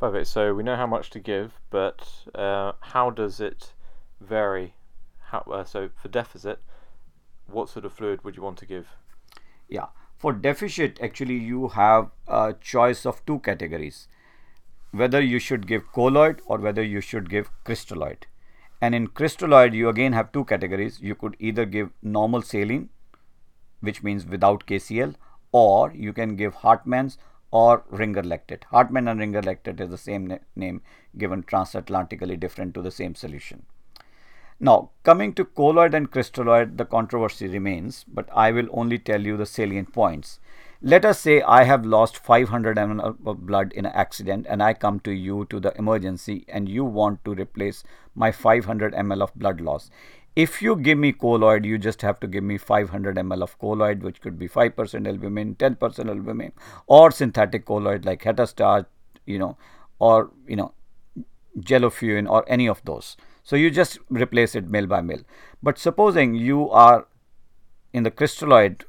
Perfect. So we know how much to give, but uh, how does it vary? How, uh, so for deficit, what sort of fluid would you want to give? Yeah, for deficit, actually, you have a choice of two categories whether you should give colloid or whether you should give crystalloid. And in crystalloid, you again have two categories. You could either give normal saline, which means without KCl, or you can give Hartmann's or Ringer lactate. Hartmann and Ringer lactate is the same na name given transatlantically different to the same solution. Now, coming to colloid and crystalloid, the controversy remains, but I will only tell you the salient points. Let us say I have lost 500 ml of blood in an accident and I come to you to the emergency and you want to replace my 500 ml of blood loss. If you give me colloid, you just have to give me 500 ml of colloid, which could be 5% albumin, 10% albumin, or synthetic colloid like Hetastarch, you know, or, you know, Gelofusine or any of those. So you just replace it mil by mil. But supposing you are in the crystalloid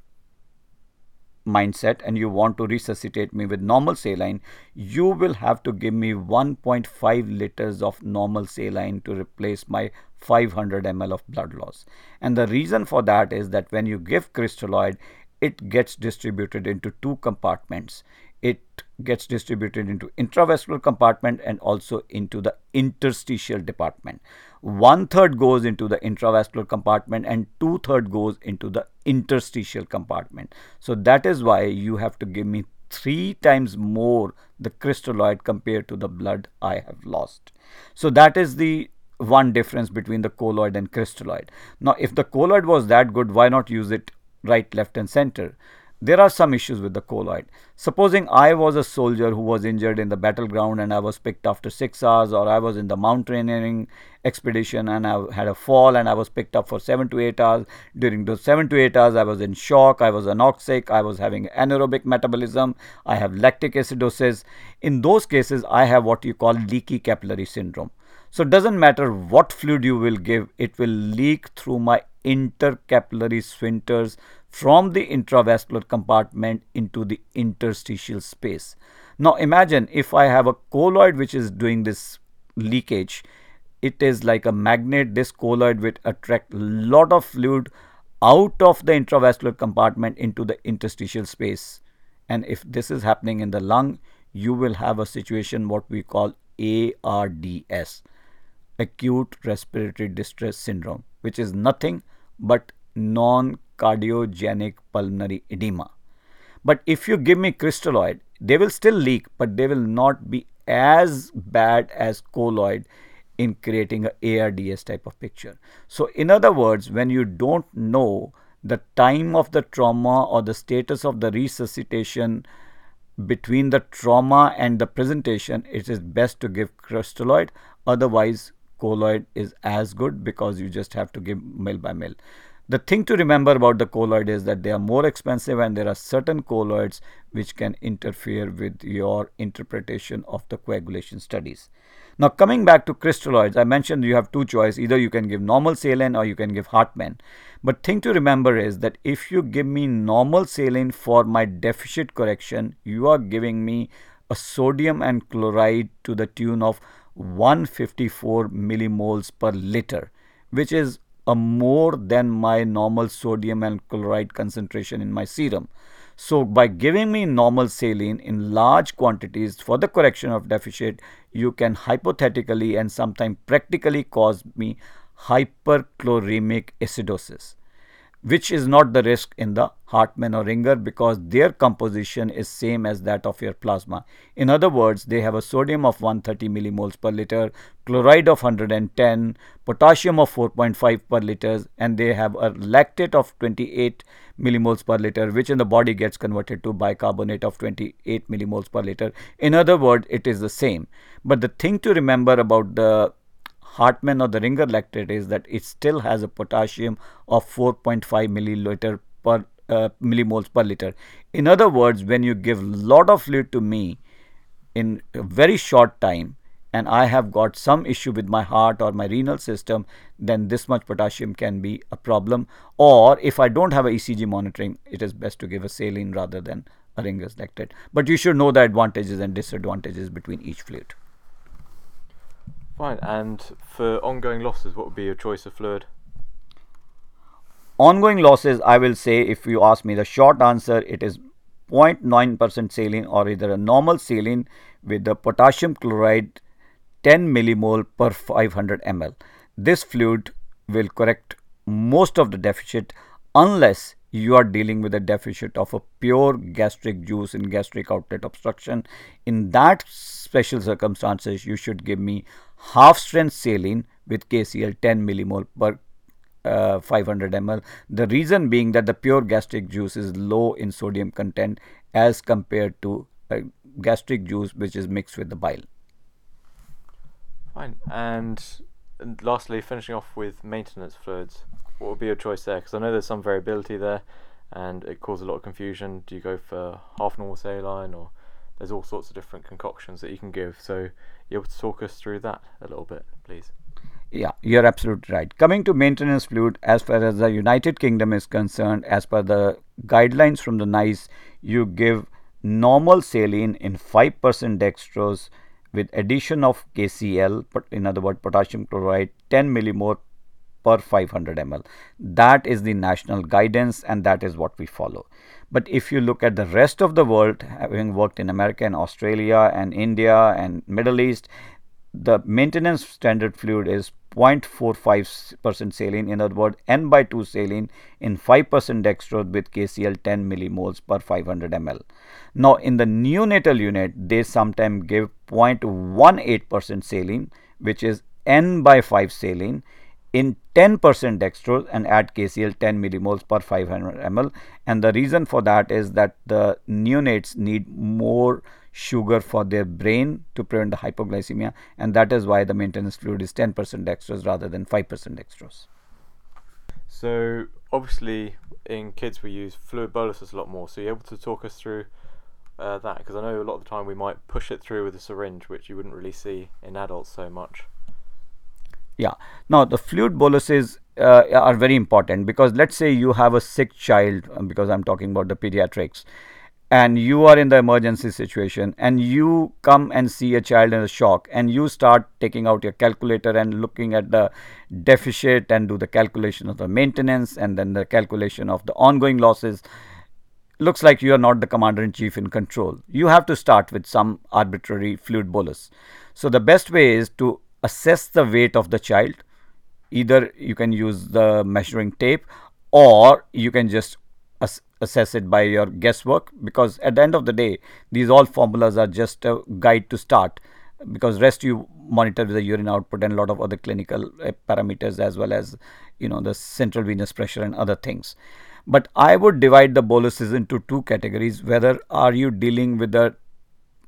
mindset and you want to resuscitate me with normal saline, you will have to give me 1.5 liters of normal saline to replace my 500 ml of blood loss. And the reason for that is that when you give crystalloid, it gets distributed into two compartments. It gets distributed into intravascular compartment and also into the interstitial department. One third goes into the intravascular compartment and two third goes into the interstitial compartment. So that is why you have to give me three times more the crystalloid compared to the blood I have lost. So that is the one difference between the colloid and crystalloid. Now, if the colloid was that good, why not use it right, left, and center? There are some issues with the colloid. Supposing I was a soldier who was injured in the battleground and I was picked after six hours, or I was in the mountaineering expedition and I had a fall and I was picked up for seven to eight hours. During those seven to eight hours, I was in shock, I was anoxic, I was having anaerobic metabolism, I have lactic acidosis. In those cases, I have what you call leaky capillary syndrome. So it doesn't matter what fluid you will give, it will leak through my intercapillary sphincters from the intravascular compartment into the interstitial space. Now imagine if I have a colloid which is doing this leakage, it is like a magnet, this colloid will attract lot of fluid out of the intravascular compartment into the interstitial space. And if this is happening in the lung, you will have a situation what we call ARDS acute respiratory distress syndrome, which is nothing but non cardiogenic pulmonary edema. But if you give me crystalloid, they will still leak, but they will not be as bad as colloid in creating a ARDS type of picture. So, in other words, when you don't know the time of the trauma or the status of the resuscitation between the trauma and the presentation, it is best to give crystalloid. Otherwise, colloid is as good because you just have to give mil by mil. The thing to remember about the colloid is that they are more expensive and there are certain colloids which can interfere with your interpretation of the coagulation studies. Now coming back to crystalloids, I mentioned you have two choices. Either you can give normal saline or you can give Hartmann. But thing to remember is that if you give me normal saline for my deficit correction, you are giving me a sodium and chloride to the tune of 154 millimoles per liter, which is a more than my normal sodium and chloride concentration in my serum. So by giving me normal saline in large quantities for the correction of deficit, you can hypothetically and sometimes practically cause me hyperchloremic acidosis which is not the risk in the Hartmann or Ringer because their composition is same as that of your plasma. In other words, they have a sodium of 130 millimoles per liter, chloride of 110, potassium of 4.5 per liter, and they have a lactate of 28 millimoles per liter, which in the body gets converted to bicarbonate of 28 millimoles per liter. In other words, it is the same. But the thing to remember about the Hartmann or the Ringer lactate is that it still has a potassium of 4.5 milliliter per uh, millimoles per liter. In other words, when you give lot of fluid to me in a very short time and I have got some issue with my heart or my renal system, then this much potassium can be a problem. Or if I don't have a ECG monitoring, it is best to give a saline rather than a Ringer's lactate. But you should know the advantages and disadvantages between each fluid. Fine. And for ongoing losses, what would be your choice of fluid? Ongoing losses, I will say, if you ask me the short answer, it is 0.9% saline or either a normal saline with the potassium chloride 10 millimole per 500 ml. This fluid will correct most of the deficit unless you are dealing with a deficit of a pure gastric juice in gastric outlet obstruction. In that special circumstances, you should give me half strength saline with KCl 10 millimole per uh, 500 ml. The reason being that the pure gastric juice is low in sodium content as compared to a gastric juice which is mixed with the bile. Fine. And, and lastly, finishing off with maintenance fluids, what would be your choice there? Because I know there's some variability there and it causes a lot of confusion. Do you go for half normal saline or there's all sorts of different concoctions that you can give. So you able to talk us through that a little bit, please? Yeah, you're absolutely right. Coming to maintenance fluid, as far as the United Kingdom is concerned, as per the guidelines from the NICE, you give normal saline in 5% dextrose with addition of KCl, in other words, potassium chloride, 10 millimole per 500 ml. That is the national guidance and that is what we follow. But if you look at the rest of the world, having worked in America and Australia and India and Middle East, the maintenance standard fluid is 0.45% saline, in other words, N by 2 saline in 5% dextrose with KCl 10 millimoles per 500 ml. Now, in the neonatal unit, they sometimes give 0.18% saline, which is N by 5 saline in 10% dextrose and add KCl 10 millimoles per 500 ml. And the reason for that is that the neonates need more sugar for their brain to prevent the hypoglycemia and that is why the maintenance fluid is 10% dextrose rather than 5% dextrose. So obviously in kids we use fluid boluses a lot more. So you're able to talk us through uh, that because I know a lot of the time we might push it through with a syringe which you wouldn't really see in adults so much. Yeah. Now the fluid boluses uh, are very important because let's say you have a sick child um, because I'm talking about the pediatrics and you are in the emergency situation and you come and see a child in a shock and you start taking out your calculator and looking at the deficit and do the calculation of the maintenance and then the calculation of the ongoing losses looks like you are not the commander in chief in control. You have to start with some arbitrary fluid bolus. So the best way is to assess the weight of the child. Either you can use the measuring tape or you can just assess it by your guesswork because at the end of the day these all formulas are just a guide to start because rest you monitor the urine output and a lot of other clinical uh, parameters as well as you know the central venous pressure and other things but i would divide the boluses into two categories whether are you dealing with a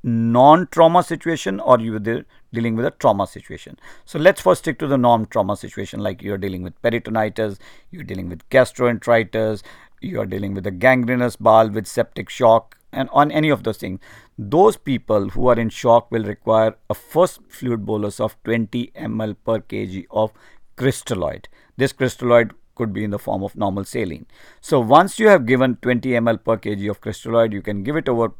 non-trauma situation or you are dealing with a trauma situation. So let's first stick to the non-trauma situation like you're dealing with peritonitis, you're dealing with gastroenteritis, you are dealing with a gangrenous bowel with septic shock and on any of those things. Those people who are in shock will require a first fluid bolus of 20 ml per kg of crystalloid. This crystalloid could be in the form of normal saline. So once you have given 20 ml per kg of crystalloid, you can give it over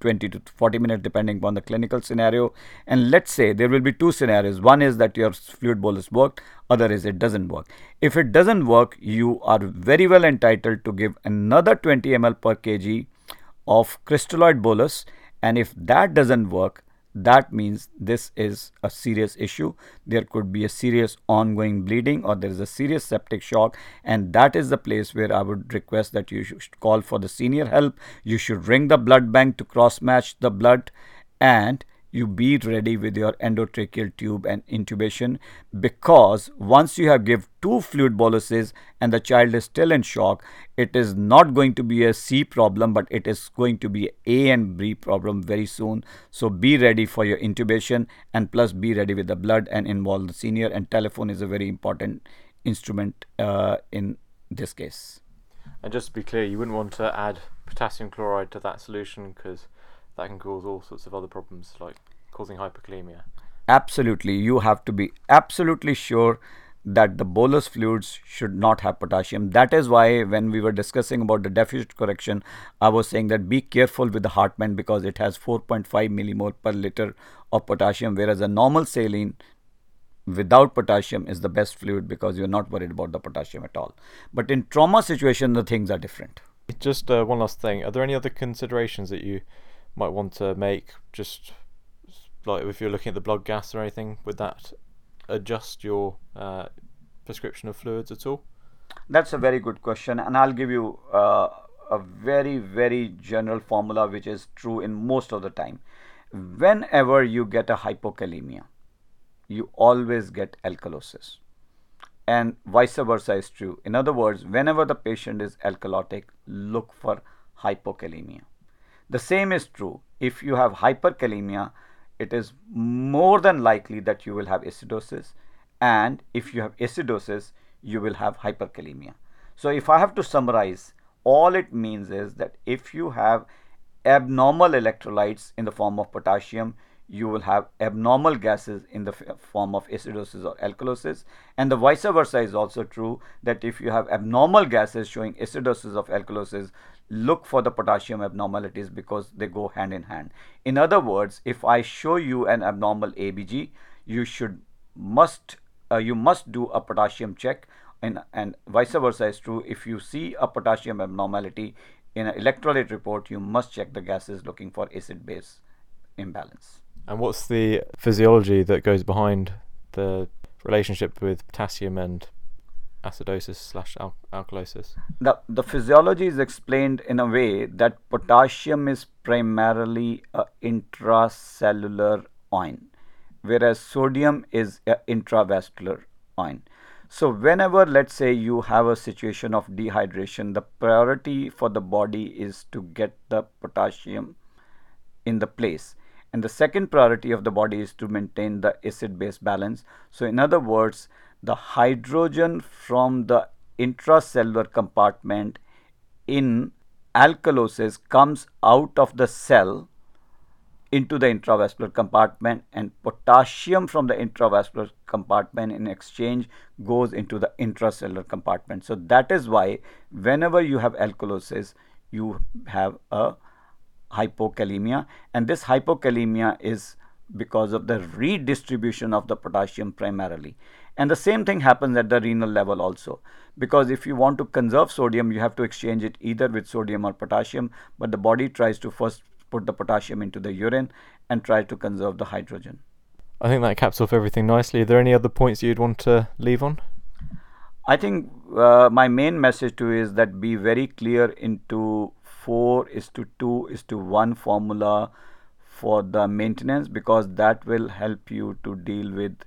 20 to 40 minutes depending upon the clinical scenario. And let's say there will be two scenarios. One is that your fluid bolus worked other is it doesn't work. If it doesn't work you are very well entitled to give another 20 ml per kg of crystalloid bolus. And if that doesn't work that means this is a serious issue. There could be a serious ongoing bleeding or there is a serious septic shock and that is the place where I would request that you should call for the senior help. You should ring the blood bank to cross match the blood and you be ready with your endotracheal tube and intubation because once you have give two fluid boluses and the child is still in shock it is not going to be a c problem but it is going to be a and b problem very soon. So be ready for your intubation and plus be ready with the blood and involve the senior and telephone is a very important instrument uh, in this case. And just to be clear you wouldn't want to add potassium chloride to that solution because that can cause all sorts of other problems like causing hyperkalemia. Absolutely. You have to be absolutely sure that the bolus fluids should not have potassium. That is why when we were discussing about the deficit correction, I was saying that be careful with the Hartmann because it has 4.5 millimole per liter of potassium, whereas a normal saline without potassium is the best fluid because you're not worried about the potassium at all. But in trauma situation, the things are different. Just uh, one last thing: Are there any other considerations that you might want to make? Just like if you're looking at the blood gas or anything, would that adjust your uh, prescription of fluids at all? That's a very good question, and I'll give you uh, a very, very general formula which is true in most of the time. Whenever you get a hypokalemia, you always get alkalosis, and vice versa is true. In other words, whenever the patient is alkalotic, look for hypokalemia. The same is true. If you have hyperkalemia it is more than likely that you will have acidosis. And if you have acidosis you will have hyperkalemia. So if i have to summarize all it means is that if you have abnormal electrolytes in the form of potassium you will have abnormal gases in the form of acidosis or alkalosis and the vice versa is also true that if you have abnormal gases showing acidosis of alkalosis look for the potassium abnormalities because they go hand in hand. In other words, if I show you an abnormal ABG, you should must uh, you must do a potassium check and, and vice versa is true. If you see a potassium abnormality in an electrolyte report, you must check the gases looking for acid base imbalance. And what's the physiology that goes behind the relationship with potassium and acidosis slash al- alkalosis? The, the physiology is explained in a way that potassium is primarily an intracellular ion, whereas sodium is an intravascular ion. So, whenever let's say you have a situation of dehydration, the priority for the body is to get the potassium in the place. And the second priority of the body is to maintain the acid base balance. So, in other words, the hydrogen from the intracellular compartment in alkalosis comes out of the cell into the intravascular compartment and potassium from the intravascular compartment in exchange goes into the intracellular compartment. So that is why whenever you have alkalosis, you have a hypokalemia and this hypokalemia is because of the redistribution of the potassium primarily. And the same thing happens at the renal level also. Because if you want to conserve sodium, you have to exchange it either with sodium or potassium. But the body tries to first put the potassium into the urine and try to conserve the hydrogen. I think that caps off everything nicely. Are there any other points you'd want to leave on? I think uh, my main message to is that be very clear into 4 is to 2 is to 1 formula for the maintenance because that will help you to deal with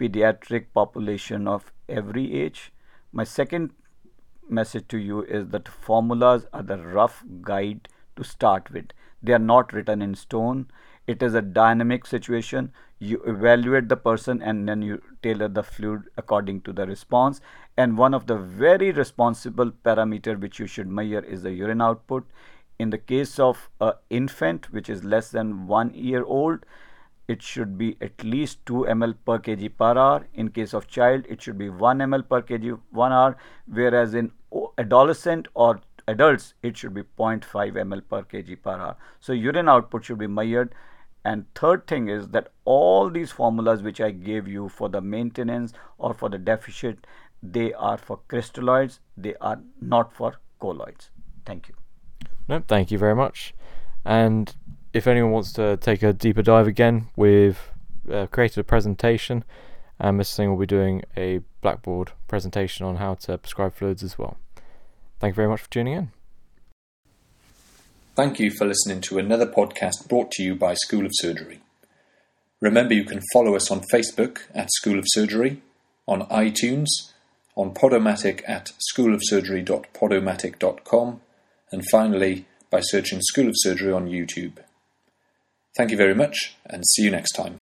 pediatric population of every age. My second message to you is that formulas are the rough guide to start with. They are not written in stone. It is a dynamic situation. You evaluate the person and then you tailor the fluid according to the response. And one of the very responsible parameter which you should measure is the urine output. In the case of an infant which is less than one year old, it should be at least 2 ml per kg per hour. In case of child, it should be 1 ml per kg 1 hour, whereas in adolescent or adults, it should be 0.5 ml per kg per hour. So urine output should be measured. And third thing is that all these formulas which I gave you for the maintenance or for the deficit, they are for crystalloids, they are not for colloids. Thank you. No, thank you very much. And if anyone wants to take a deeper dive again, we've uh, created a presentation, and Mr. Singh will be doing a Blackboard presentation on how to prescribe fluids as well. Thank you very much for tuning in. Thank you for listening to another podcast brought to you by School of Surgery. Remember, you can follow us on Facebook at School of Surgery, on iTunes, on Podomatic at schoolofsurgery.podomatic.com, and finally by searching School of Surgery on YouTube. Thank you very much and see you next time.